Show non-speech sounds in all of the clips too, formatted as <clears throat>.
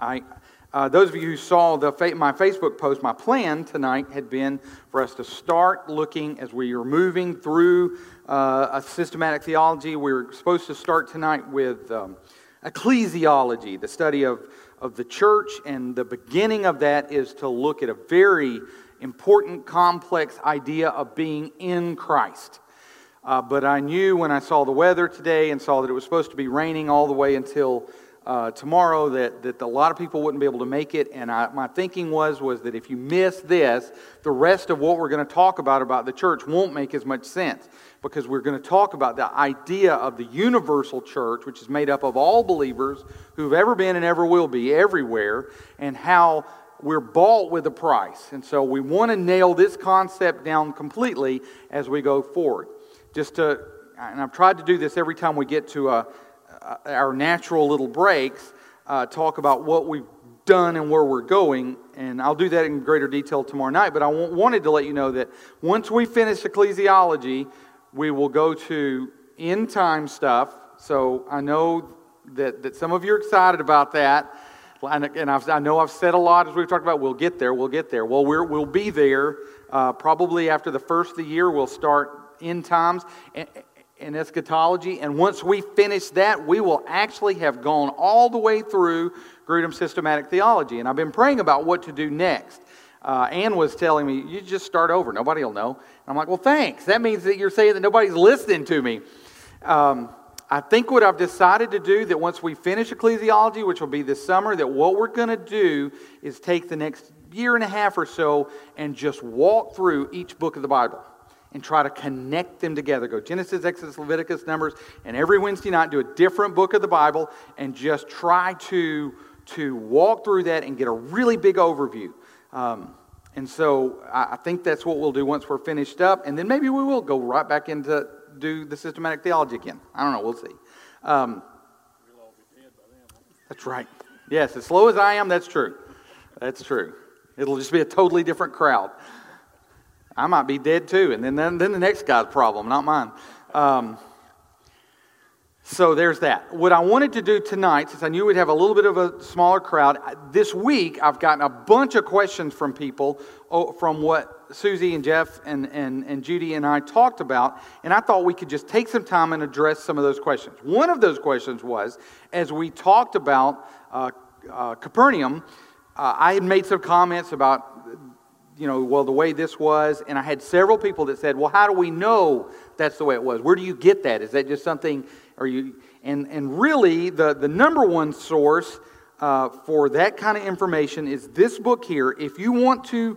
I, uh, those of you who saw the, my Facebook post, my plan tonight had been for us to start looking as we are moving through uh, a systematic theology. We were supposed to start tonight with um, ecclesiology, the study of, of the church, and the beginning of that is to look at a very important, complex idea of being in Christ. Uh, but I knew when I saw the weather today and saw that it was supposed to be raining all the way until uh, tomorrow that, that a lot of people wouldn't be able to make it. And I, my thinking was, was that if you miss this, the rest of what we're going to talk about about the church won't make as much sense because we're going to talk about the idea of the universal church, which is made up of all believers who've ever been and ever will be everywhere, and how we're bought with a price. And so we want to nail this concept down completely as we go forward. Just to, and I've tried to do this every time we get to a our natural little breaks, uh, talk about what we've done and where we're going. And I'll do that in greater detail tomorrow night. But I wanted to let you know that once we finish ecclesiology, we will go to end time stuff. So I know that, that some of you are excited about that. And I've, i know I've said a lot as we've talked about, we'll get there, we'll get there. Well, we will be there uh, probably after the first of the year. We'll start end times. And, in eschatology. And once we finish that, we will actually have gone all the way through Grudem systematic theology. And I've been praying about what to do next. Uh, Ann was telling me, you just start over. Nobody will know. And I'm like, well, thanks. That means that you're saying that nobody's listening to me. Um, I think what I've decided to do that once we finish ecclesiology, which will be this summer, that what we're going to do is take the next year and a half or so and just walk through each book of the Bible and try to connect them together. Go Genesis, Exodus, Leviticus, Numbers, and every Wednesday night do a different book of the Bible and just try to, to walk through that and get a really big overview. Um, and so I, I think that's what we'll do once we're finished up. And then maybe we will go right back into do the systematic theology again. I don't know. We'll see. Um, that's right. Yes, as slow as I am, that's true. That's true. It'll just be a totally different crowd. I might be dead too. And then, then, then the next guy's problem, not mine. Um, so there's that. What I wanted to do tonight, since I knew we'd have a little bit of a smaller crowd, this week I've gotten a bunch of questions from people oh, from what Susie and Jeff and, and, and Judy and I talked about, and I thought we could just take some time and address some of those questions. One of those questions was, as we talked about uh, uh, Capernaum, uh, I had made some comments about you know, well, the way this was. And I had several people that said, well, how do we know that's the way it was? Where do you get that? Is that just something, are you, and, and really, the, the number one source uh, for that kind of information is this book here. If you want to,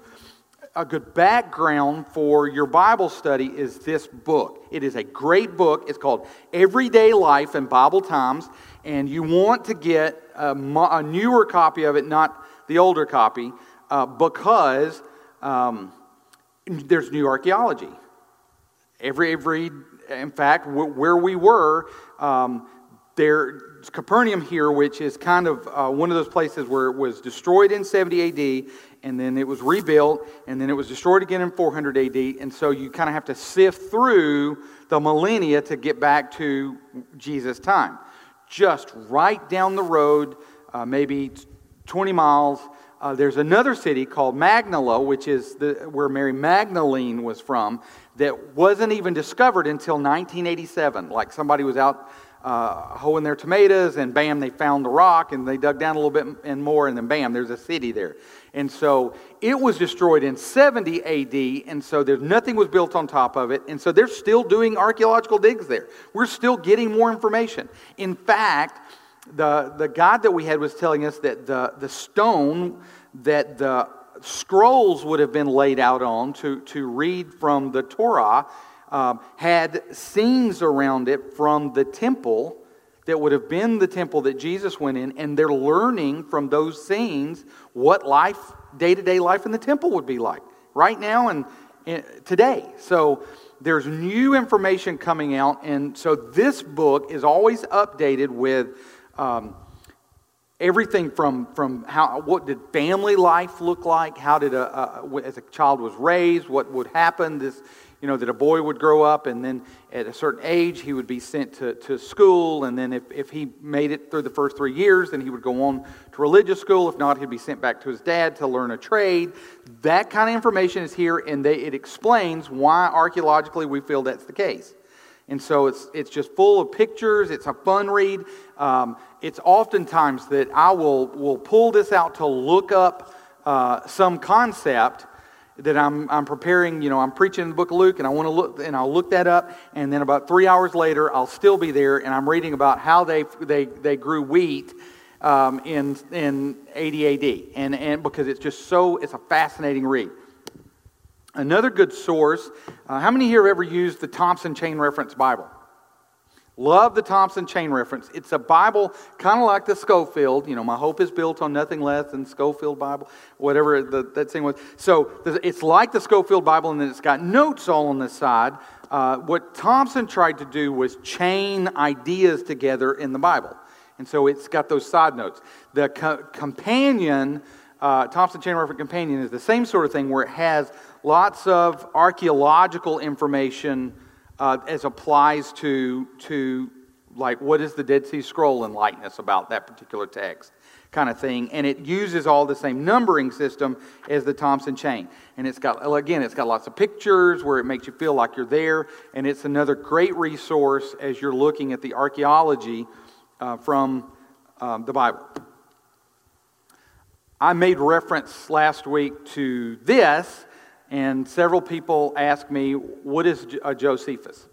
a good background for your Bible study is this book. It is a great book. It's called Everyday Life in Bible Times. And you want to get a, a newer copy of it, not the older copy, uh, because um, there's new archaeology. Every, every, in fact, where we were, um, there's Capernaum here, which is kind of uh, one of those places where it was destroyed in 70 AD, and then it was rebuilt, and then it was destroyed again in 400 AD. And so you kind of have to sift through the millennia to get back to Jesus' time. Just right down the road, uh, maybe 20 miles, uh, there's another city called Magdala, which is the, where Mary Magdalene was from, that wasn't even discovered until 1987. Like somebody was out uh, hoeing their tomatoes, and bam, they found the rock, and they dug down a little bit and more, and then bam, there's a city there. And so it was destroyed in 70 AD, and so there's nothing was built on top of it, and so they're still doing archaeological digs there. We're still getting more information. In fact, the, the guide that we had was telling us that the, the stone that the scrolls would have been laid out on to, to read from the Torah um, had scenes around it from the temple that would have been the temple that Jesus went in, and they're learning from those scenes what life, day to day life in the temple would be like right now and, and today. So there's new information coming out, and so this book is always updated with um, everything from, from how, what did family life look like? How did a, a, as a child was raised? What would happen? This, you know, that a boy would grow up and then at a certain age he would be sent to, to school. And then if, if he made it through the first three years, then he would go on to religious school. If not, he'd be sent back to his dad to learn a trade. That kind of information is here, and they, it explains why archaeologically we feel that's the case. And so it's, it's just full of pictures. It's a fun read. Um, it's oftentimes that I will, will pull this out to look up uh, some concept that I'm, I'm preparing, you know, I'm preaching the book of Luke and I want to look, and I'll look that up. And then about three hours later, I'll still be there and I'm reading about how they, they, they grew wheat um, in, in 80 AD. And, and because it's just so, it's a fascinating read. Another good source, uh, how many here ever used the Thompson Chain Reference Bible? Love the Thompson Chain Reference. It's a Bible kind of like the Scofield. You know, my hope is built on nothing less than Scofield Bible, whatever the, that thing was. So it's like the Scofield Bible, and then it's got notes all on the side. Uh, what Thompson tried to do was chain ideas together in the Bible. And so it's got those side notes. The co- companion, uh, Thompson Chain Reference Companion, is the same sort of thing where it has lots of archaeological information uh, as applies to, to like what is the Dead Sea Scroll in likeness about that particular text kind of thing. And it uses all the same numbering system as the Thompson chain. And it's got, again, it's got lots of pictures where it makes you feel like you're there. And it's another great resource as you're looking at the archaeology uh, from um, the Bible. I made reference last week to this and several people ask me, what is a Josephus?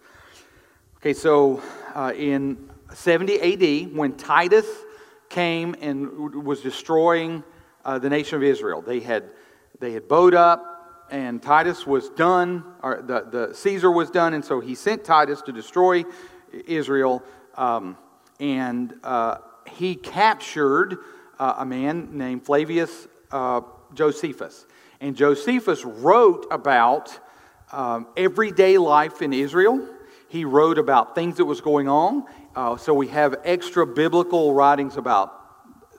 Okay, so uh, in 70 AD, when Titus came and was destroying uh, the nation of Israel, they had, they had bowed up, and Titus was done, or the, the Caesar was done, and so he sent Titus to destroy Israel, um, and uh, he captured uh, a man named Flavius uh, Josephus. And Josephus wrote about um, everyday life in Israel. He wrote about things that was going on. Uh, so we have extra biblical writings about.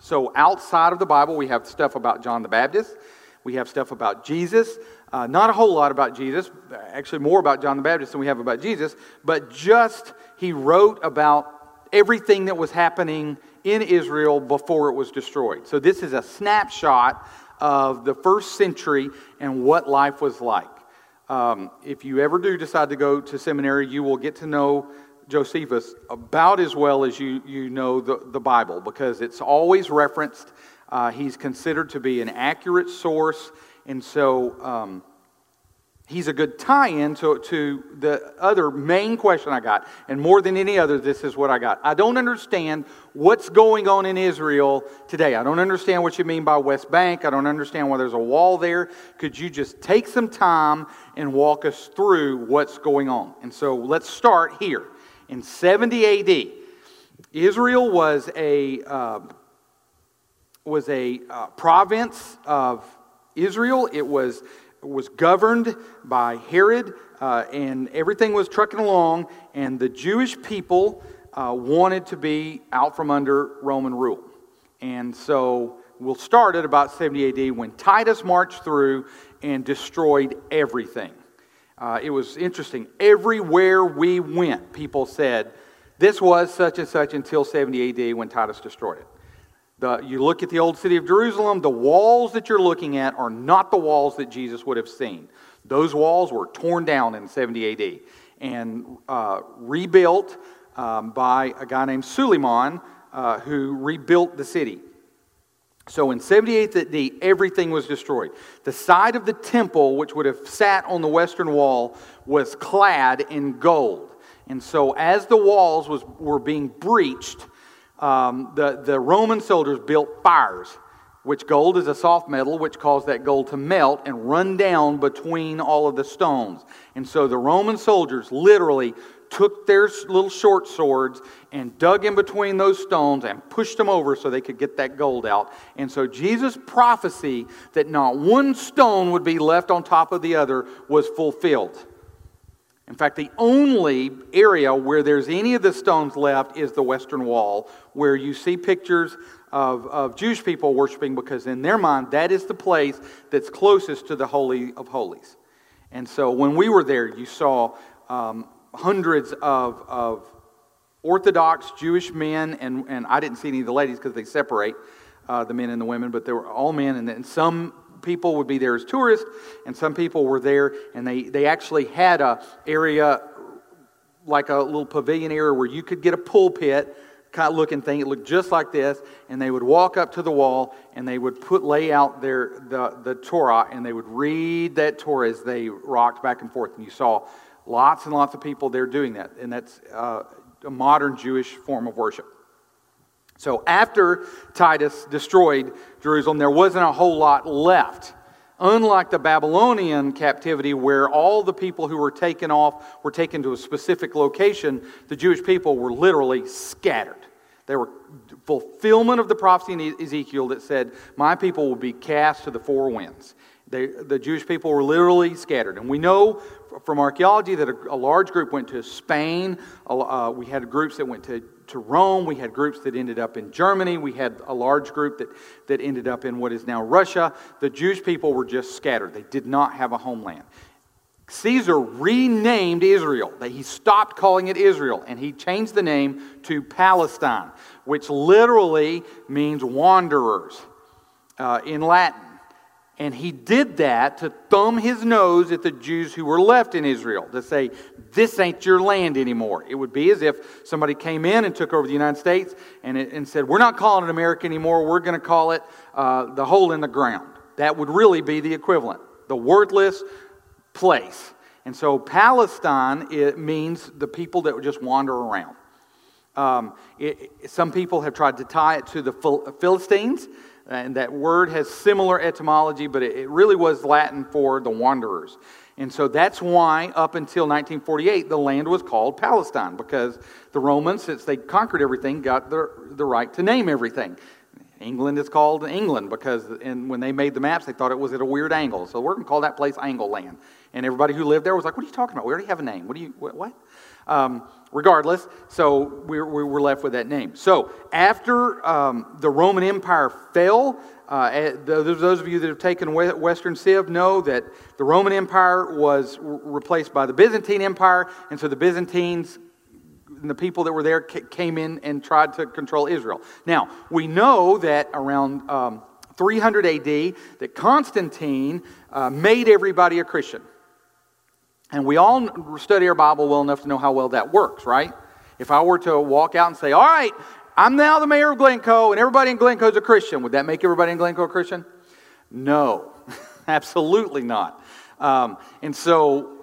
So outside of the Bible, we have stuff about John the Baptist. We have stuff about Jesus. Uh, not a whole lot about Jesus, actually, more about John the Baptist than we have about Jesus, but just he wrote about everything that was happening in Israel before it was destroyed. So this is a snapshot of the first century and what life was like. Um, if you ever do decide to go to seminary, you will get to know Josephus about as well as you, you know the, the Bible because it's always referenced. Uh, he's considered to be an accurate source. And so um, he's a good tie in to, to the other main question I got. And more than any other, this is what I got. I don't understand what's going on in Israel today. I don't understand what you mean by West Bank. I don't understand why there's a wall there. Could you just take some time and walk us through what's going on? And so let's start here. In 70 AD, Israel was a, uh, was a uh, province of Israel. It was was governed by Herod, uh, and everything was trucking along, and the Jewish people uh, wanted to be out from under Roman rule. And so we'll start at about 70 AD when Titus marched through and destroyed everything. Uh, it was interesting. Everywhere we went, people said, this was such and such until 70 AD when Titus destroyed it. The, you look at the old city of Jerusalem, the walls that you're looking at are not the walls that Jesus would have seen. Those walls were torn down in 70 AD and uh, rebuilt um, by a guy named Suleiman uh, who rebuilt the city. So in 78 AD, everything was destroyed. The side of the temple, which would have sat on the western wall, was clad in gold. And so as the walls was, were being breached, um, the, the Roman soldiers built fires, which gold is a soft metal, which caused that gold to melt and run down between all of the stones. And so the Roman soldiers literally took their little short swords and dug in between those stones and pushed them over so they could get that gold out. And so Jesus' prophecy that not one stone would be left on top of the other was fulfilled. In fact, the only area where there's any of the stones left is the Western Wall, where you see pictures of, of Jewish people worshiping because, in their mind, that is the place that's closest to the Holy of Holies. And so when we were there, you saw um, hundreds of, of Orthodox Jewish men, and, and I didn't see any of the ladies because they separate uh, the men and the women, but they were all men, and, and some people would be there as tourists, and some people were there, and they, they actually had a area like a little pavilion area where you could get a pulpit kind of looking thing. It looked just like this, and they would walk up to the wall and they would put lay out their the, the Torah and they would read that Torah as they rocked back and forth. And you saw lots and lots of people there doing that, and that's uh, a modern Jewish form of worship. So after Titus destroyed Jerusalem, there wasn't a whole lot left. Unlike the Babylonian captivity, where all the people who were taken off were taken to a specific location, the Jewish people were literally scattered. They were fulfillment of the prophecy in Ezekiel that said, My people will be cast to the four winds. They, the Jewish people were literally scattered. And we know from archaeology that a, a large group went to Spain. Uh, we had groups that went to to Rome. We had groups that ended up in Germany. We had a large group that, that ended up in what is now Russia. The Jewish people were just scattered, they did not have a homeland. Caesar renamed Israel. He stopped calling it Israel and he changed the name to Palestine, which literally means wanderers uh, in Latin. And he did that to thumb his nose at the Jews who were left in Israel, to say, This ain't your land anymore. It would be as if somebody came in and took over the United States and, it, and said, We're not calling it America anymore. We're going to call it uh, the hole in the ground. That would really be the equivalent, the worthless place. And so Palestine it means the people that would just wander around. Um, it, some people have tried to tie it to the Philistines. And that word has similar etymology, but it really was Latin for the wanderers. And so that's why, up until 1948, the land was called Palestine, because the Romans, since they conquered everything, got the, the right to name everything. England is called England because and when they made the maps, they thought it was at a weird angle. So we're going to call that place Angle Land. And everybody who lived there was like, What are you talking about? We already have a name. What do you, what? Um, regardless, so we were left with that name. So after um, the Roman Empire fell, uh, eh, those of you that have taken Western Civ know that the Roman Empire was replaced by the Byzantine Empire, and so the Byzantines and the people that were there came in and tried to control Israel. Now, we know that around um, 300 AD, that Constantine uh, made everybody a Christian. And we all study our Bible well enough to know how well that works, right? If I were to walk out and say, All right, I'm now the mayor of Glencoe, and everybody in Glencoe is a Christian, would that make everybody in Glencoe a Christian? No, <laughs> absolutely not. Um, and so,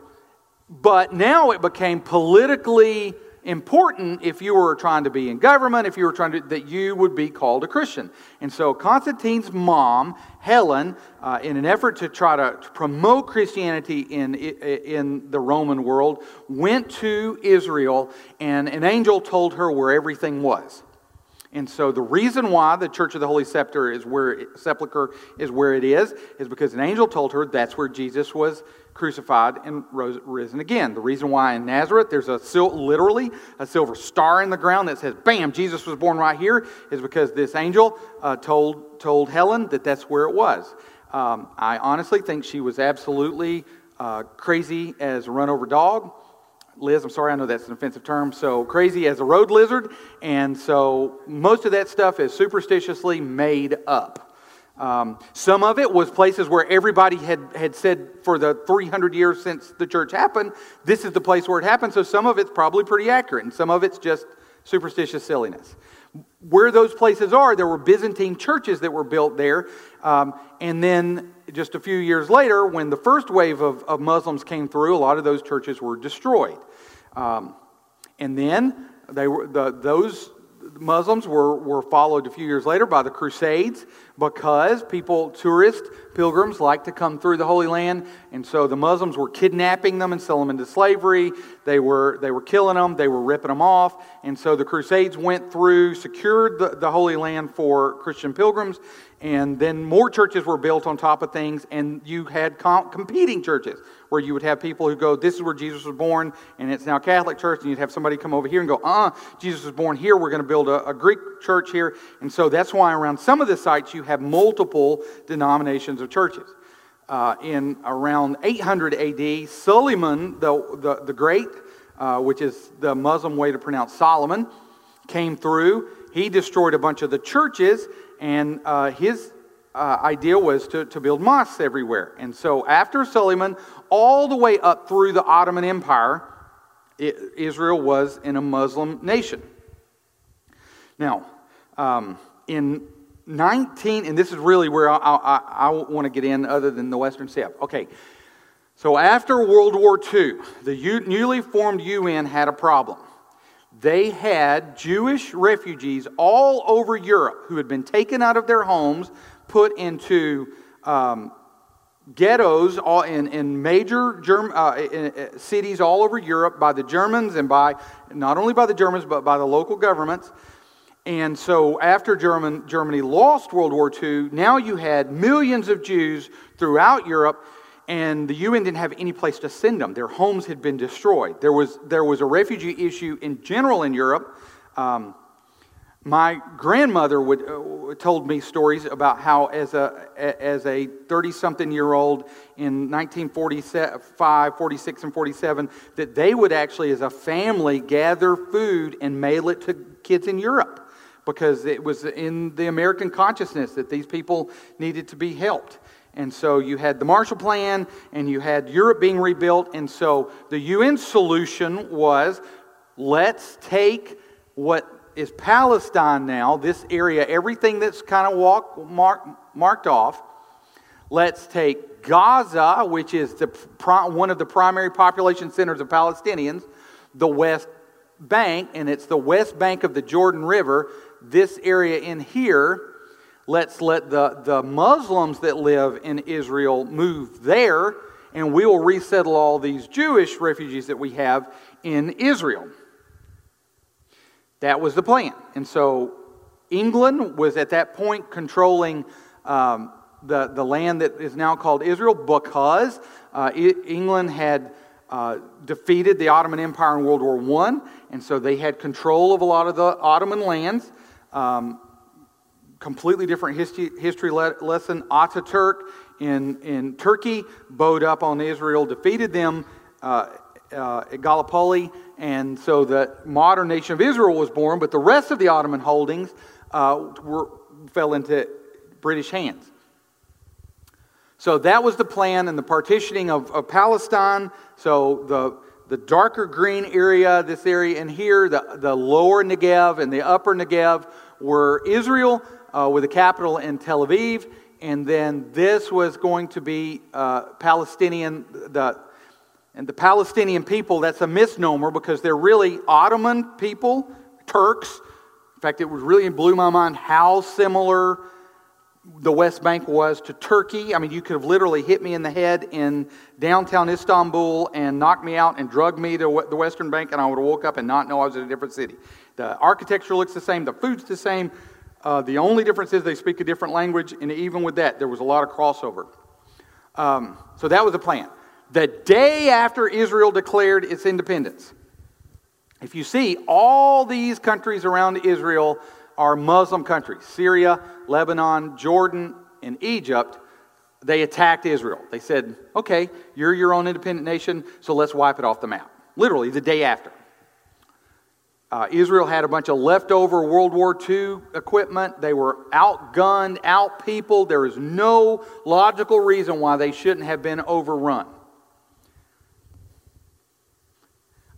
but now it became politically important if you were trying to be in government, if you were trying to, that you would be called a Christian. And so Constantine's mom, Helen, uh, in an effort to try to, to promote Christianity in, in the Roman world, went to Israel, and an angel told her where everything was. And so the reason why the Church of the Holy Sepulchre is where Sepulchre is where it is is because an angel told her that's where Jesus was crucified and rose, risen again. The reason why in Nazareth there's a literally a silver star in the ground that says "Bam, Jesus was born right here" is because this angel uh, told told Helen that that's where it was. Um, I honestly think she was absolutely uh, crazy as a run over dog. Liz, I'm sorry, I know that's an offensive term. So crazy as a road lizard, and so most of that stuff is superstitiously made up. Um, some of it was places where everybody had, had said for the 300 years since the church happened, this is the place where it happened. So some of it's probably pretty accurate, and some of it's just superstitious silliness. Where those places are, there were Byzantine churches that were built there. Um, and then just a few years later, when the first wave of, of Muslims came through, a lot of those churches were destroyed. Um, and then they were, the, those Muslims were, were followed a few years later by the Crusades because people, tourists, pilgrims, like to come through the Holy Land. And so the Muslims were kidnapping them and selling them into slavery. They were, they were killing them, they were ripping them off. And so the Crusades went through, secured the, the Holy Land for Christian pilgrims. And then more churches were built on top of things, and you had competing churches where you would have people who go, This is where Jesus was born, and it's now Catholic Church, and you'd have somebody come over here and go, Uh, Jesus was born here, we're going to build a, a Greek church here. And so that's why around some of the sites you have multiple denominations of churches. uh, in around 800 AD, Suleiman the, the, the Great, uh, which is the Muslim way to pronounce Solomon, came through. He destroyed a bunch of the churches, and uh, his uh, idea was to, to build mosques everywhere. And so after Suleiman, all the way up through the Ottoman Empire, it, Israel was in a Muslim nation. Now, um, in 19, and this is really where I, I, I want to get in other than the Western step. Okay, so after World War II, the U, newly formed UN had a problem. They had Jewish refugees all over Europe who had been taken out of their homes, put into um, ghettos all in, in major Germ, uh, in, in cities all over Europe by the Germans and by not only by the Germans but by the local governments. And so, after German, Germany lost World War II, now you had millions of Jews throughout Europe, and the UN didn't have any place to send them. Their homes had been destroyed. There was, there was a refugee issue in general in Europe. Um, my grandmother would, uh, told me stories about how, as a, as a 30 something year old in 1945, 46, and 47, that they would actually, as a family, gather food and mail it to kids in Europe because it was in the American consciousness that these people needed to be helped. And so you had the Marshall Plan and you had Europe being rebuilt. And so the UN solution was let's take what is Palestine now, this area, everything that's kind of walk, mark, marked off. Let's take Gaza, which is the, one of the primary population centers of Palestinians, the West Bank, and it's the West Bank of the Jordan River this area in here, let's let the, the Muslims that live in Israel move there, and we will resettle all these Jewish refugees that we have in Israel. That was the plan. And so England was at that point controlling um, the, the land that is now called Israel because uh, England had uh, defeated the Ottoman Empire in World War I, and so they had control of a lot of the Ottoman lands. Um, completely different history, history lesson. Ataturk in, in Turkey bowed up on Israel, defeated them uh, uh, at Gallipoli, and so the modern nation of Israel was born, but the rest of the Ottoman holdings uh, were, fell into British hands. So that was the plan and the partitioning of, of Palestine. So the the darker green area, this area in here, the, the lower Negev and the upper Negev were Israel uh, with a capital in Tel Aviv. And then this was going to be uh, Palestinian, the, and the Palestinian people, that's a misnomer because they're really Ottoman people, Turks. In fact, it was really blew my mind how similar the West Bank was to Turkey. I mean, you could have literally hit me in the head in downtown Istanbul and knocked me out and drugged me to the Western Bank, and I would have woke up and not know I was in a different city. The architecture looks the same, the food's the same. Uh, the only difference is they speak a different language, and even with that, there was a lot of crossover. Um, so that was the plan. The day after Israel declared its independence, if you see, all these countries around Israel are Muslim countries Syria, Lebanon, Jordan, and Egypt. They attacked Israel. They said, okay, you're your own independent nation, so let's wipe it off the map. Literally, the day after. Uh, Israel had a bunch of leftover World War II equipment. They were outgunned, outpeopled. There is no logical reason why they shouldn't have been overrun.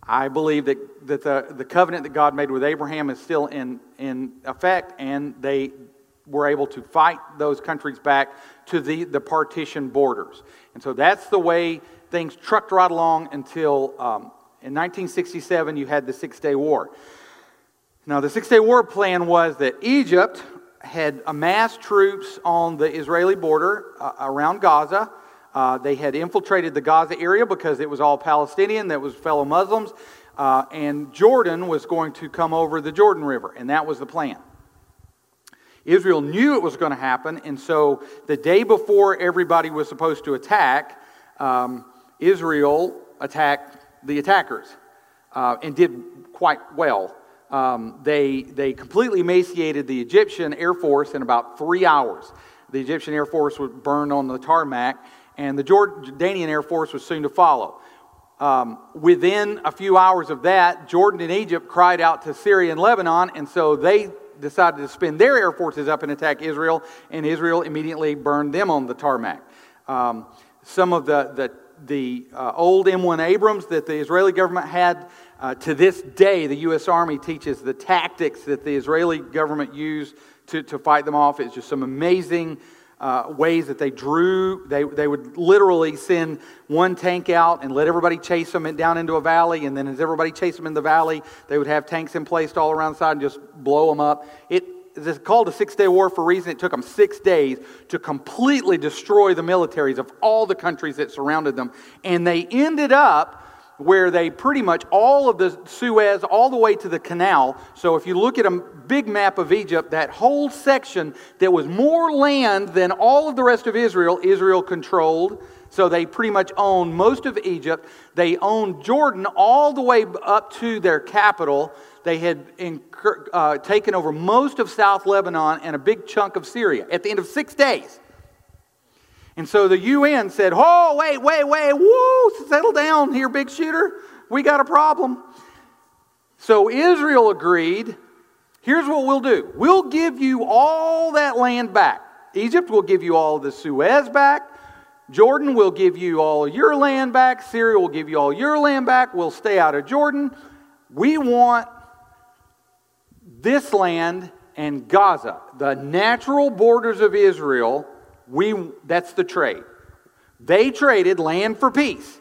I believe that, that the, the covenant that God made with Abraham is still in, in effect, and they were able to fight those countries back to the, the partition borders. And so that's the way things trucked right along until um, in 1967 you had the Six Day War. Now, the Six Day War plan was that Egypt had amassed troops on the Israeli border uh, around Gaza. Uh, they had infiltrated the Gaza area because it was all Palestinian, that was fellow Muslims, uh, and Jordan was going to come over the Jordan River, and that was the plan. Israel knew it was going to happen, and so the day before everybody was supposed to attack, um, Israel attacked the attackers uh, and did quite well. Um, they, they completely emaciated the Egyptian Air Force in about three hours. The Egyptian Air Force was burned on the tarmac, and the Jordanian Air Force was soon to follow. Um, within a few hours of that, Jordan and Egypt cried out to Syria and Lebanon, and so they decided to spend their air forces up and attack Israel, and Israel immediately burned them on the tarmac. Um, some of the, the, the uh, old M1 Abrams that the Israeli government had, uh, to this day, the U.S. Army teaches the tactics that the Israeli government used to, to fight them off. It's just some amazing uh, ways that they drew. They, they would literally send one tank out and let everybody chase them down into a valley. And then as everybody chased them in the valley, they would have tanks in place all around the side and just blow them up. It, it's called a six day war for a reason. It took them six days to completely destroy the militaries of all the countries that surrounded them. And they ended up where they pretty much all of the Suez, all the way to the canal. So if you look at a big map of Egypt, that whole section that was more land than all of the rest of Israel, Israel controlled. So they pretty much owned most of Egypt. They owned Jordan all the way up to their capital. They had incur, uh, taken over most of South Lebanon and a big chunk of Syria at the end of six days. And so the UN said, Oh, wait, wait, wait, whoa, settle down here, big shooter. We got a problem. So Israel agreed, Here's what we'll do we'll give you all that land back. Egypt will give you all the Suez back. Jordan will give you all your land back. Syria will give you all your land back. We'll stay out of Jordan. We want this land and Gaza, the natural borders of Israel, we, that's the trade. They traded land for peace.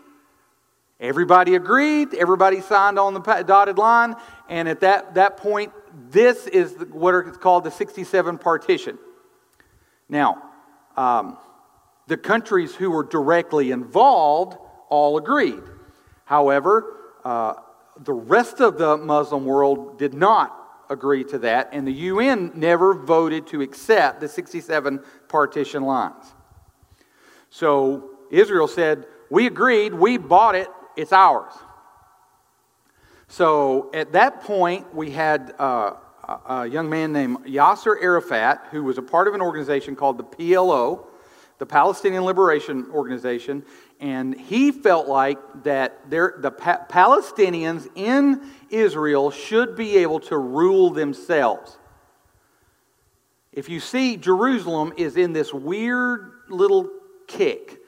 Everybody agreed, everybody signed on the dotted line, and at that, that point, this is what is called the 67 partition. Now, um, the countries who were directly involved all agreed. However, uh, the rest of the Muslim world did not agree to that, and the UN never voted to accept the 67 partition lines. So Israel said, We agreed, we bought it, it's ours. So at that point, we had uh, a young man named Yasser Arafat, who was a part of an organization called the PLO, the Palestinian Liberation Organization, and he felt like that the pa- Palestinians in Israel should be able to rule themselves. If you see, Jerusalem is in this weird little kick.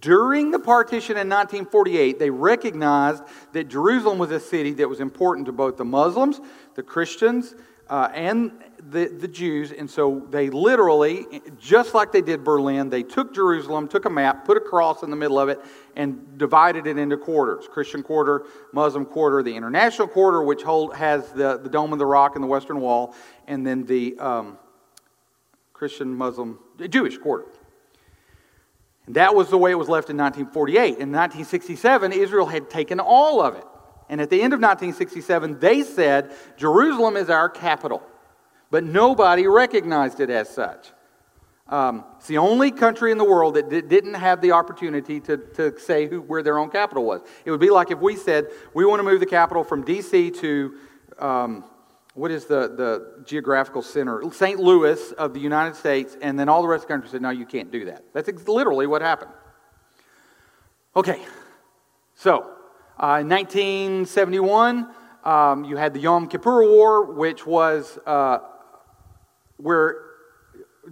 During the partition in 1948, they recognized that Jerusalem was a city that was important to both the Muslims, the Christians, uh, and the, the Jews. And so they literally, just like they did Berlin, they took Jerusalem, took a map, put a cross in the middle of it, and divided it into quarters Christian quarter, Muslim quarter, the international quarter, which hold, has the, the Dome of the Rock and the Western Wall, and then the um, Christian, Muslim, Jewish quarter. And that was the way it was left in 1948. In 1967, Israel had taken all of it. And at the end of 1967, they said, Jerusalem is our capital. But nobody recognized it as such. Um, it's the only country in the world that didn't have the opportunity to, to say who, where their own capital was. It would be like if we said, we want to move the capital from D.C. to, um, what is the, the geographical center? St. Louis of the United States, and then all the rest of the country said, no, you can't do that. That's literally what happened. Okay, so uh, in 1971, um, you had the Yom Kippur War, which was uh, where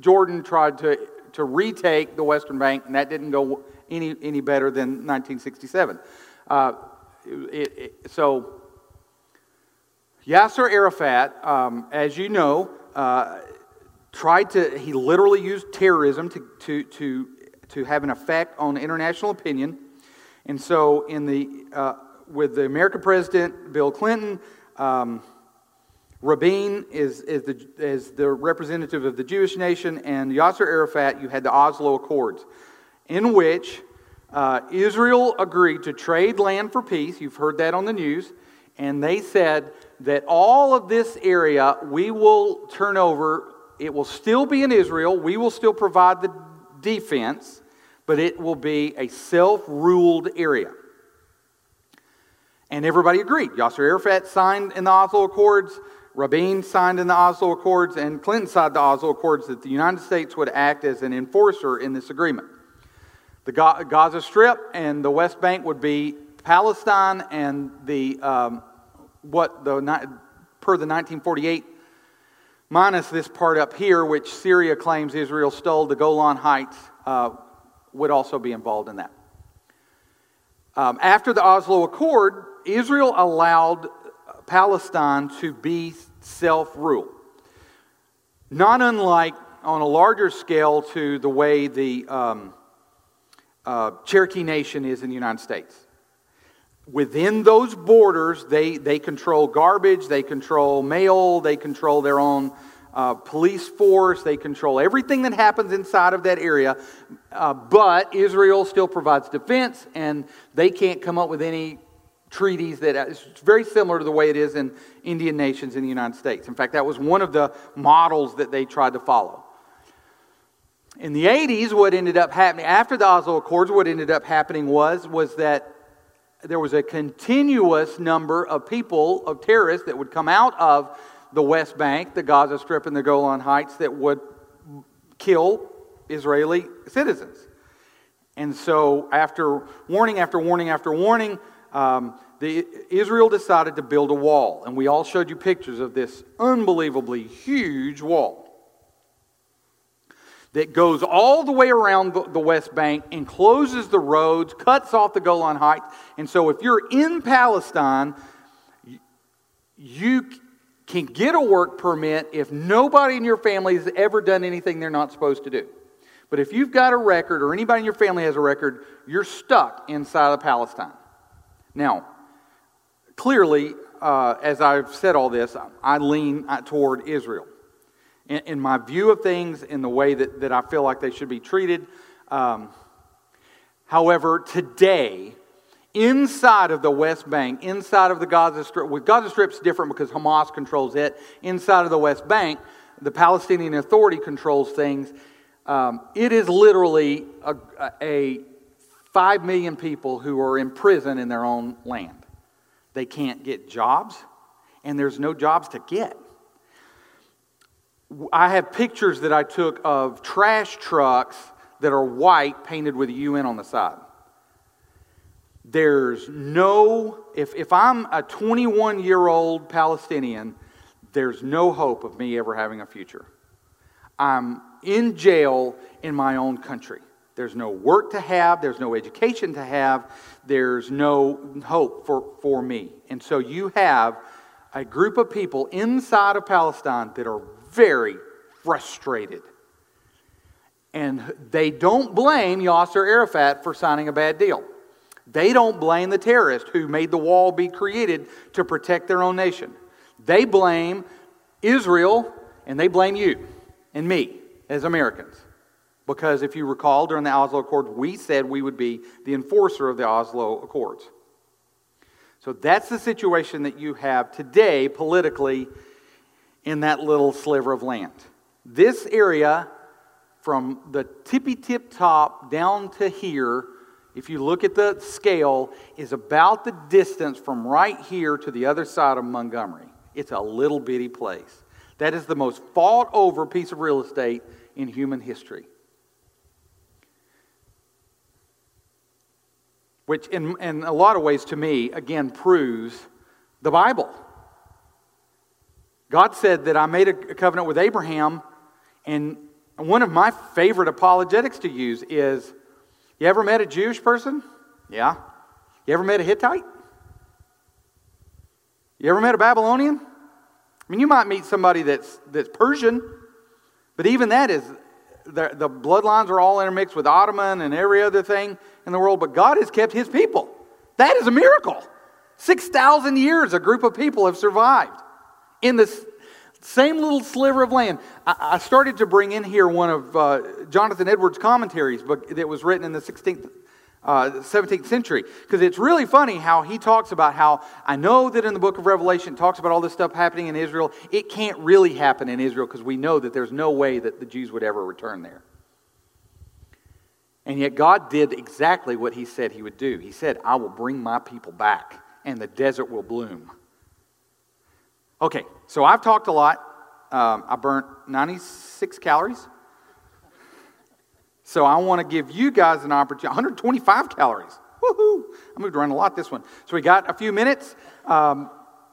Jordan tried to, to retake the Western Bank, and that didn't go any, any better than 1967. Uh, it, it, so, Yasser Arafat, um, as you know, uh, tried to, he literally used terrorism to, to, to, to have an effect on international opinion. And so, in the, uh, with the American president, Bill Clinton, um, Rabin is, is, the, is the representative of the Jewish nation, and Yasser Arafat, you had the Oslo Accords, in which uh, Israel agreed to trade land for peace. You've heard that on the news. And they said that all of this area we will turn over. It will still be in Israel. We will still provide the defense but it will be a self ruled area. And everybody agreed. Yasser Arafat signed in the Oslo Accords, Rabin signed in the Oslo Accords, and Clinton signed the Oslo Accords that the United States would act as an enforcer in this agreement. The Gaza Strip and the West Bank would be Palestine and the um, what the per the 1948 minus this part up here, which Syria claims Israel stole, the Golan Heights uh, would also be involved in that. Um, after the Oslo Accord, Israel allowed Palestine to be self rule. Not unlike on a larger scale to the way the um, uh, Cherokee Nation is in the United States. Within those borders, they, they control garbage, they control mail, they control their own uh, police force, they control everything that happens inside of that area. Uh, but Israel still provides defense, and they can't come up with any treaties that uh, it's very similar to the way it is in Indian nations in the United States. In fact, that was one of the models that they tried to follow. In the 80s, what ended up happening, after the Oslo Accords, what ended up happening was, was that there was a continuous number of people, of terrorists, that would come out of the West Bank, the Gaza Strip, and the Golan Heights that would kill Israeli citizens. And so, after warning after warning after warning, um, the, Israel decided to build a wall. And we all showed you pictures of this unbelievably huge wall that goes all the way around the West Bank, encloses the roads, cuts off the Golan Heights. And so, if you're in Palestine, you can get a work permit if nobody in your family has ever done anything they're not supposed to do. But if you've got a record or anybody in your family has a record, you're stuck inside of Palestine. Now, clearly, uh, as I've said all this, I lean uh, toward Israel in, in, my view of things, in the way that, that I feel like they should be treated. Um, however, today, inside of the West Bank, inside of the Gaza Strip, with Gaza Strip's different because Hamas controls it. Inside of the West Bank, the Palestinian Authority controls things. Um, it is literally a, a five million people who are in prison in their own land. They can't get jobs, and there's no jobs to get. I have pictures that I took of trash trucks that are white painted with UN on the side. There's no, if, if I'm a 21 year old Palestinian, there's no hope of me ever having a future. I'm in jail in my own country. There's no work to have, there's no education to have, there's no hope for, for me. And so you have a group of people inside of Palestine that are very frustrated. And they don't blame Yasser Arafat for signing a bad deal. They don't blame the terrorist who made the wall be created to protect their own nation. They blame Israel and they blame you and me as Americans. Because if you recall, during the Oslo Accords, we said we would be the enforcer of the Oslo Accords. So that's the situation that you have today politically in that little sliver of land. This area, from the tippy tip top down to here, if you look at the scale, is about the distance from right here to the other side of Montgomery. It's a little bitty place. That is the most fought over piece of real estate in human history. Which, in, in a lot of ways, to me, again, proves the Bible. God said that I made a covenant with Abraham, and one of my favorite apologetics to use is you ever met a Jewish person? Yeah. You ever met a Hittite? You ever met a Babylonian? I mean, you might meet somebody that's, that's Persian, but even that is, the, the bloodlines are all intermixed with Ottoman and every other thing in the world, but God has kept his people. That is a miracle. 6,000 years a group of people have survived in this same little sliver of land. I, started to bring in here one of uh, Jonathan Edwards' commentaries but that was written in the 16th, uh, 17th century. Because it's really funny how he talks about how I know that in the book of Revelation it talks about all this stuff happening in Israel. It can't really happen in Israel because we know that there's no way that the Jews would ever return there. And yet God did exactly what he said he would do. He said, I will bring my people back and the desert will bloom. Okay, so I've talked a lot. Um, I burnt 96 calories. So I want to give you guys an opportunity. 125 calories. Woohoo! I moved around a lot this one. So we got a few minutes. Um,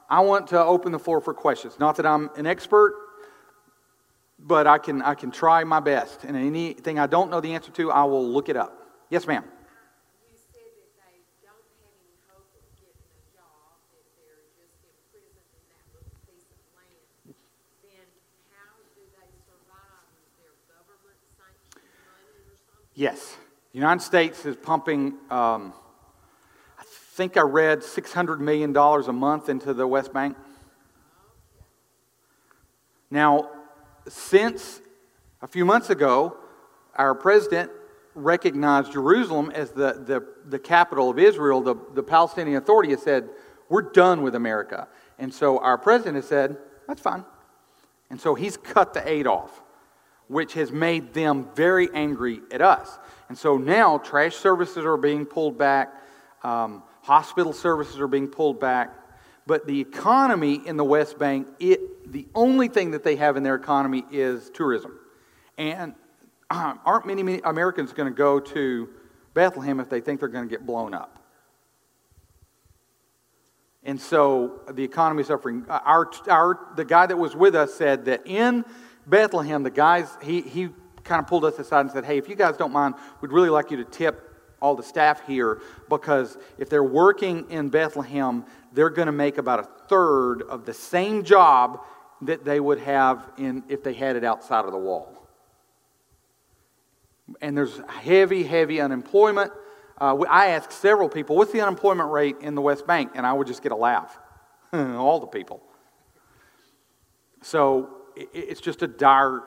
I want to open the floor for questions. Not that I'm an expert, but I can, I can try my best. And anything I don't know the answer to, I will look it up. Yes, ma'am. Yes. The United States is pumping, um, I think I read $600 million a month into the West Bank. Now, since a few months ago, our president recognized Jerusalem as the, the, the capital of Israel, the, the Palestinian Authority has said, We're done with America. And so our president has said, That's fine. And so he's cut the aid off which has made them very angry at us. And so now trash services are being pulled back, um, hospital services are being pulled back. But the economy in the West Bank, it, the only thing that they have in their economy is tourism. And <clears throat> aren't many, many Americans going to go to Bethlehem if they think they're going to get blown up? And so the economy is suffering. Uh, our, our, the guy that was with us said that in Bethlehem, the guys, he, he kind of pulled us aside and said, Hey, if you guys don't mind, we'd really like you to tip all the staff here because if they're working in Bethlehem, they're going to make about a third of the same job that they would have in, if they had it outside of the wall. And there's heavy, heavy unemployment. Uh, I asked several people, What's the unemployment rate in the West Bank? And I would just get a laugh. <laughs> all the people. So it's just a dire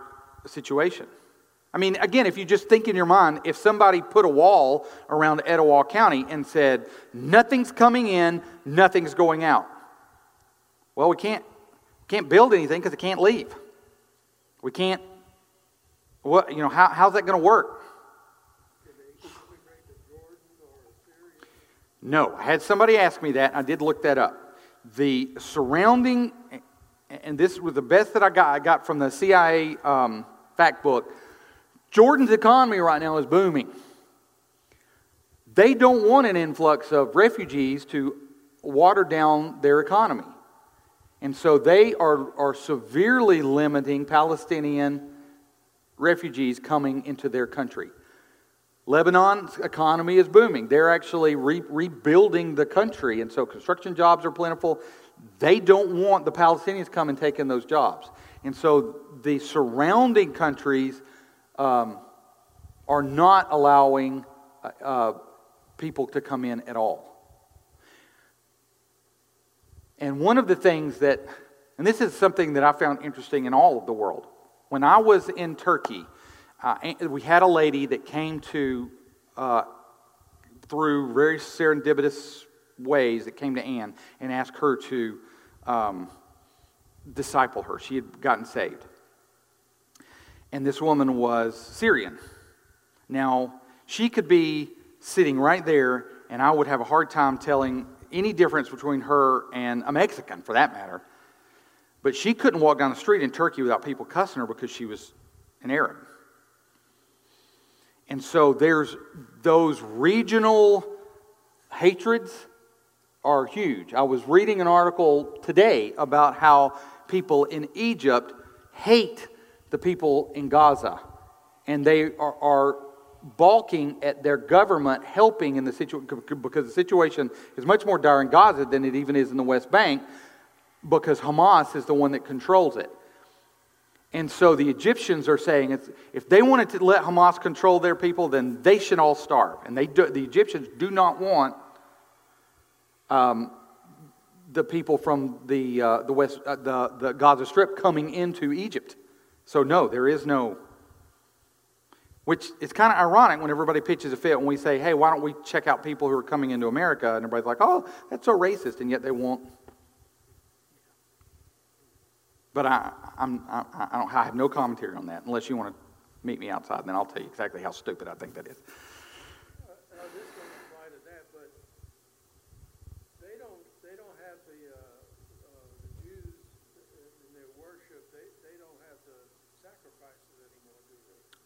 situation. I mean, again, if you just think in your mind, if somebody put a wall around Etowah County and said, nothing's coming in, nothing's going out. Well, we can't, can't build anything because it can't leave. We can't, what, you know, how, how's that going to work? No, I had somebody ask me that, I did look that up. The surrounding and this was the best that I got. I got from the CIA um, fact book. Jordan's economy right now is booming. They don't want an influx of refugees to water down their economy. And so they are, are severely limiting Palestinian refugees coming into their country. Lebanon's economy is booming. They're actually re- rebuilding the country, and so construction jobs are plentiful. They don't want the Palestinians coming and taking those jobs. And so the surrounding countries um, are not allowing uh, uh, people to come in at all. And one of the things that, and this is something that I found interesting in all of the world. When I was in Turkey, uh, we had a lady that came to, uh, through very serendipitous ways that came to Anne and asked her to um, disciple her. She had gotten saved. And this woman was Syrian. Now, she could be sitting right there, and I would have a hard time telling any difference between her and a Mexican, for that matter. But she couldn't walk down the street in Turkey without people cussing her because she was an Arab. And so there's those regional hatreds are huge. I was reading an article today about how people in Egypt hate the people in Gaza, and they are, are balking at their government helping in the situation because the situation is much more dire in Gaza than it even is in the West Bank because Hamas is the one that controls it. And so the Egyptians are saying if they wanted to let Hamas control their people, then they should all starve. And they do, the Egyptians do not want um, the people from the, uh, the, West, uh, the, the Gaza Strip coming into Egypt. So, no, there is no. Which is kind of ironic when everybody pitches a fit when we say, hey, why don't we check out people who are coming into America? And everybody's like, oh, that's so racist, and yet they won't. But I, I'm, I, I, don't, I have no commentary on that unless you want to meet me outside, and then I'll tell you exactly how stupid I think that is.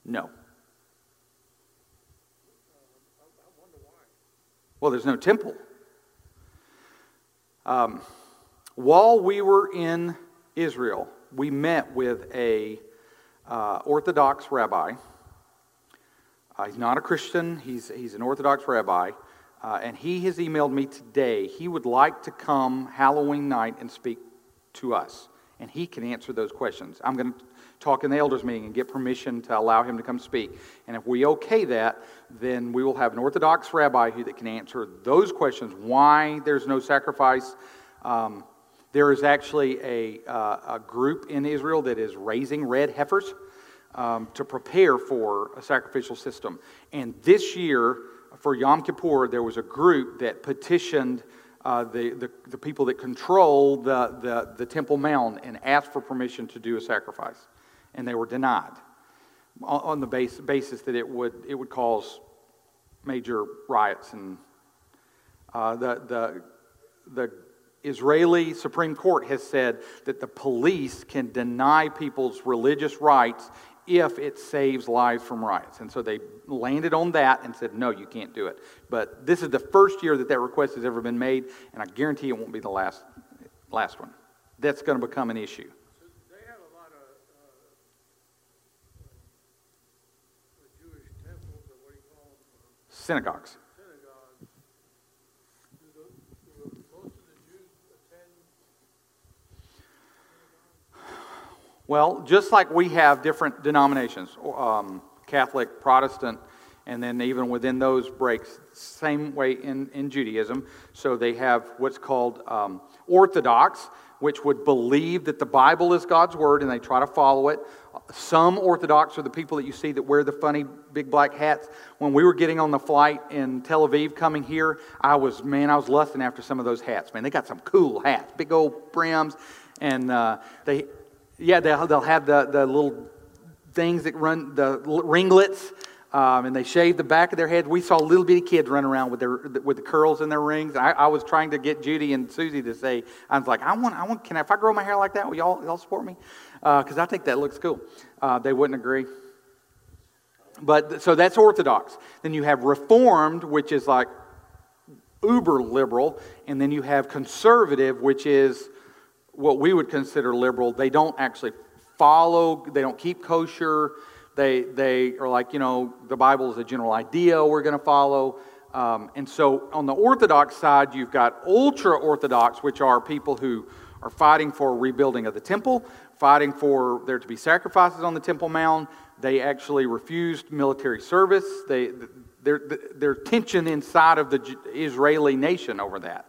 No. Well, there's no temple. Um, while we were in Israel, we met with a uh, Orthodox rabbi. Uh, he's not a Christian. He's he's an Orthodox rabbi, uh, and he has emailed me today. He would like to come Halloween night and speak to us, and he can answer those questions. I'm going to talk in the elders meeting and get permission to allow him to come speak. And if we okay that, then we will have an Orthodox rabbi who that can answer those questions. Why there's no sacrifice. Um, there is actually a, uh, a group in Israel that is raising red heifers um, to prepare for a sacrificial system. And this year, for Yom Kippur, there was a group that petitioned uh, the, the, the, people that control the, the, the Temple Mount and asked for permission to do a sacrifice. And they were denied on, the base, basis that it would, it would cause major riots. And uh, the, the, the Israeli Supreme Court has said that the police can deny people's religious rights if it saves lives from riots. And so they landed on that and said, no, you can't do it. But this is the first year that that request has ever been made, and I guarantee it won't be the last, last one. That's going to become an issue. So they have a lot of uh, uh, Jewish temples, or what do you call them? Synagogues. Synagogues. Do, the, do most of the Jews attend Well, just like we have different denominations, um, Catholic, Protestant, and then even within those breaks, same way in, in Judaism. So they have what's called um, Orthodox, which would believe that the Bible is God's word and they try to follow it. Some Orthodox are the people that you see that wear the funny big black hats. When we were getting on the flight in Tel Aviv coming here, I was, man, I was lusting after some of those hats. Man, they got some cool hats, big old brims, and uh, they, yeah, they'll, they'll have the, the little things that run, the ringlets, um, and they shave the back of their heads. We saw little bitty kids run around with their with the curls in their rings. I, I, was trying to get Judy and Susie to say, I was like, I want, I want, can I, if I grow my hair like that, will y'all, y'all support me? Because uh, I think that looks cool. Uh, they wouldn't agree. But so that's Orthodox. Then you have Reformed, which is like uber liberal, and then you have conservative, which is what we would consider liberal. They don't actually follow, they don't keep kosher. They, they are like, you know, the Bible is a general idea we're going to follow. Um, and so on the Orthodox side, you've got ultra Orthodox, which are people who are fighting for rebuilding of the temple, fighting for there to be sacrifices on the Temple Mount. They actually refused military service. They, there, there's tension inside of the Israeli nation over that.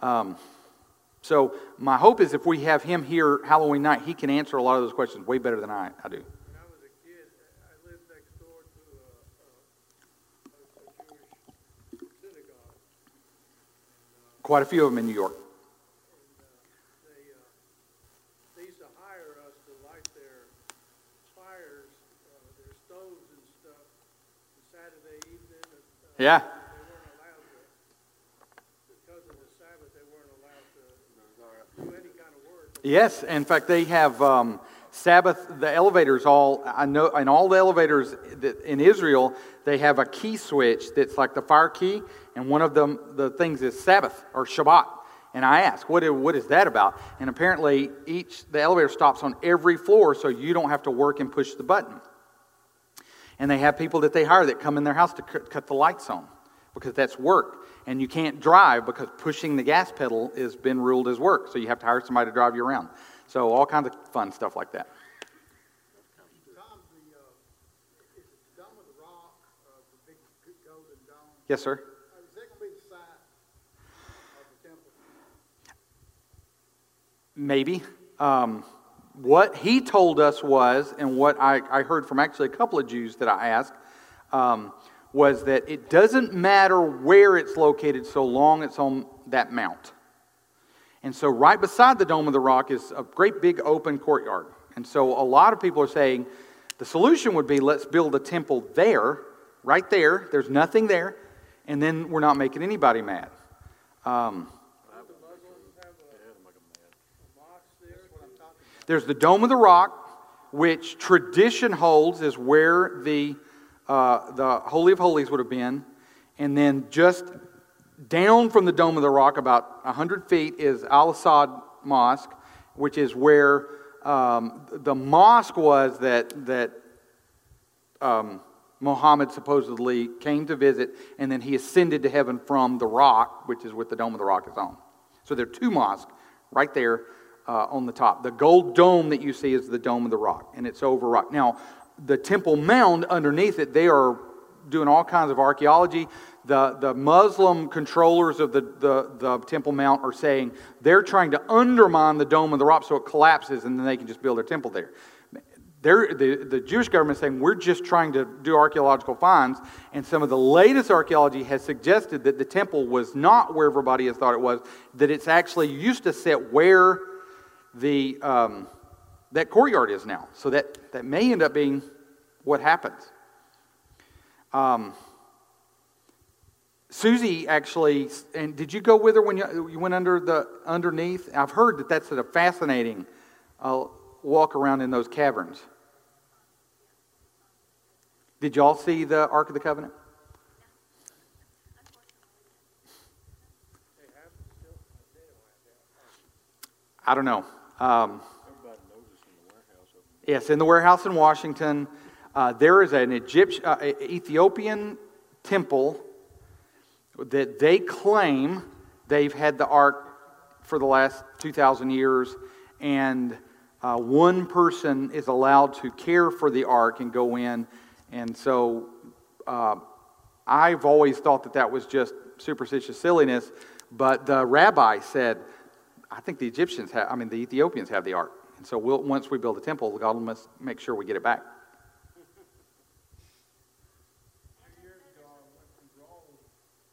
Um, so my hope is if we have him here Halloween night, he can answer a lot of those questions way better than I, I do. When I was a kid, I lived next door to a, a, a Jewish synagogue. Quite a few of them in New York. And uh, they, uh, they used to hire us to light their fires, uh, their stoves and stuff, on Saturday evening. And, uh, Yeah. They weren't allowed to, because of the Sabbath, they weren't allowed to do any kind of work. Yes, in fact, they have um, Sabbath. The elevators all I know, in all the elevators in Israel, they have a key switch that's like the fire key, and one of them, the things is Sabbath or Shabbat. And I ask, what, what is that about? And apparently, each the elevator stops on every floor, so you don't have to work and push the button. And they have people that they hire that come in their house to cut the lights on because that's work. And you can't drive because pushing the gas pedal has been ruled as work. So you have to hire somebody to drive you around. So all kinds of fun stuff like that. Yes, sir. Maybe. Um, what he told us was, and what I, I heard from actually a couple of Jews that I asked, um, was that it doesn't matter where it's located so long it's on that mount. And so, right beside the Dome of the Rock is a great big open courtyard. And so, a lot of people are saying the solution would be let's build a temple there, right there. There's nothing there. And then we're not making anybody mad. Um. There's the Dome of the Rock, which tradition holds is where the, uh, the Holy of Holies would have been. And then just down from the Dome of the Rock, about 100 feet, is Al Aqsa Mosque, which is where um, the mosque was that, that um, Muhammad supposedly came to visit, and then he ascended to heaven from the rock, which is what the Dome of the Rock is on. So there are two mosques right there uh, on the top. The gold dome that you see is the Dome of the Rock, and it's over rock. Now, the Temple Mount underneath it, they are doing all kinds of archaeology. The, the Muslim controllers of the, the, the Temple Mount are saying they're trying to undermine the Dome of the Rock so it collapses and then they can just build their temple there. They're, the, the Jewish government is saying we're just trying to do archaeological finds, and some of the latest archaeology has suggested that the temple was not where everybody has thought it was, that it's actually used to sit where the, um, that courtyard is now. So that, that may end up being what happens. Um, Susie actually, and did you go with her when you, you went under the underneath? I've heard that that's a fascinating uh, walk around in those caverns. Did y'all see the Ark of the Covenant? I don't know. Um, yes, in the warehouse in Washington, uh, there is an Egyptian, uh, Ethiopian temple that they claim they've had the ark for the last 2,000 years, and uh, one person is allowed to care for the ark and go in. And so uh, I've always thought that that was just superstitious silliness, but the rabbi said, I think the Egyptians have, I mean, the Ethiopians have the ark. And so we'll, once we build a temple, God must make sure we get it back.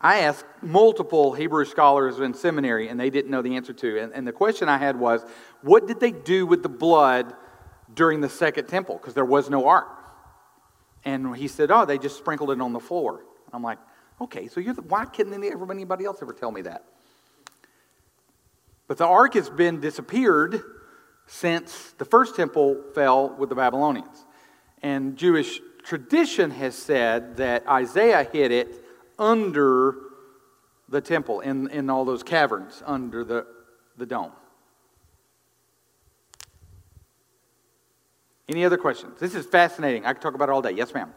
I asked multiple Hebrew scholars in seminary, and they didn't know the answer to. And, and the question I had was, what did they do with the blood during the second temple? Because there was no ark. And he said, oh, they just sprinkled it on the floor. I'm like, okay, so the, why couldn't anybody else ever tell me that? But the ark has been disappeared since the first temple fell with the Babylonians. And Jewish tradition has said that Isaiah hid it under the temple, in, in all those caverns under the, the dome. Any other questions? This is fascinating. I could talk about it all day. Yes, ma'am.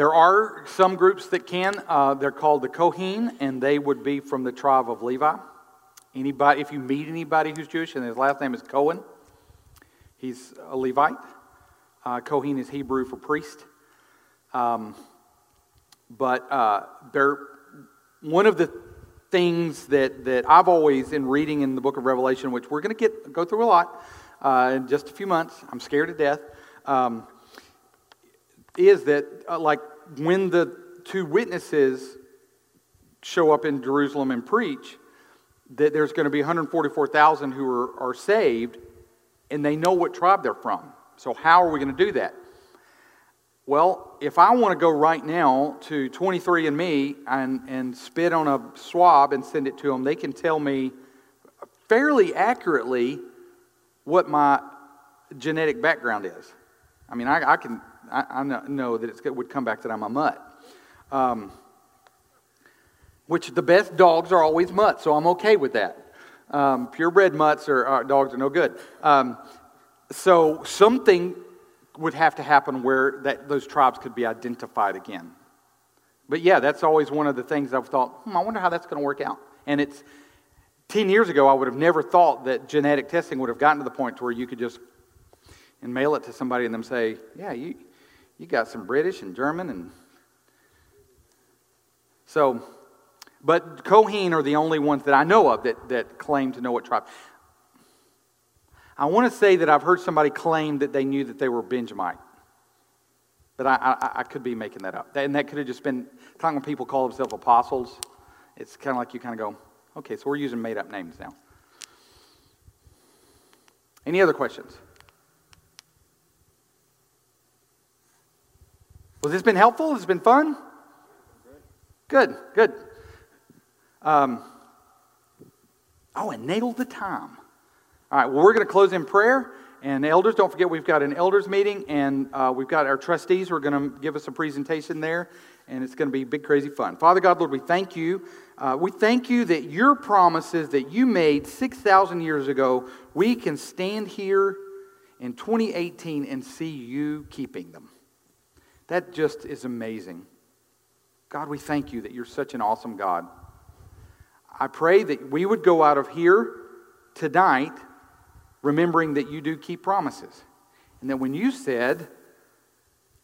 There are some groups that can. Uh, they're called the Kohen, and they would be from the tribe of Levi. Anybody, if you meet anybody who's Jewish and his last name is Cohen, he's a Levite. Uh, Kohen is Hebrew for priest. Um, but uh, they're, one of the things that, that I've always, in reading in the book of Revelation, which we're going to get go through a lot uh, in just a few months, I'm scared to death. Um, is that, uh, like, when the two witnesses show up in Jerusalem and preach, that there's going to be 144,000 who are, are saved, and they know what tribe they're from. So, how are we going to do that? Well, if I want to go right now to 23andMe and, and spit on a swab and send it to them, they can tell me fairly accurately what my genetic background is. I mean, I, I can I, I know that it would come back that I'm a mutt. Um, which the best dogs are always mutts, so I'm okay with that. Um, purebred mutts or, or, dogs are no good. Um, so something would have to happen where that, those tribes could be identified again. But yeah, that's always one of the things I've thought, hmm, I wonder how that's going to work out. And it's 10 years ago, I would have never thought that genetic testing would have gotten to the point where you could just and mail it to somebody and them say, yeah, you, You got some British and German and so, but Kohen are the only ones that I know of that, that claim to know what tribe. I want to say that I've heard somebody claim that they knew that they were Benjamite. But I, I, I could be making that up. And that could have just been, kind of when people call themselves apostles, it's kind of like you kind of go, okay, so we're using made up names now. Any other questions? Well, this been helpful? Has been fun? Good, good. Um, oh, and nailed the time. All right, well, we're going to close in prayer. And elders, don't forget we've got an elders meeting, and uh, we've got our trustees who are going to give us a presentation there, and it's going to be big, crazy fun. Father God, Lord, we thank you. Uh, we thank you that your promises that you made 6,000 years ago, we can stand here in 2018 and see you keeping them. That just is amazing. God, we thank you that you're such an awesome God. I pray that we would go out of here tonight remembering that you do keep promises. And that when you said,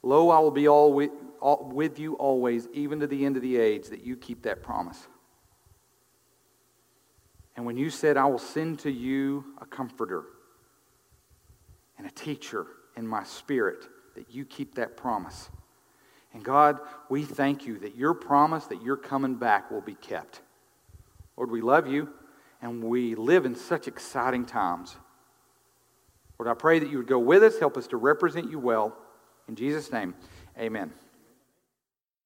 Lo, I will be all with, all with you always, even to the end of the age, that you keep that promise. And when you said, I will send to you a comforter and a teacher in my spirit, that you keep that promise. And God, we thank you that your promise that you're coming back will be kept. Lord, we love you and we live in such exciting times. Lord, I pray that you would go with us, help us to represent you well. In Jesus' name, amen.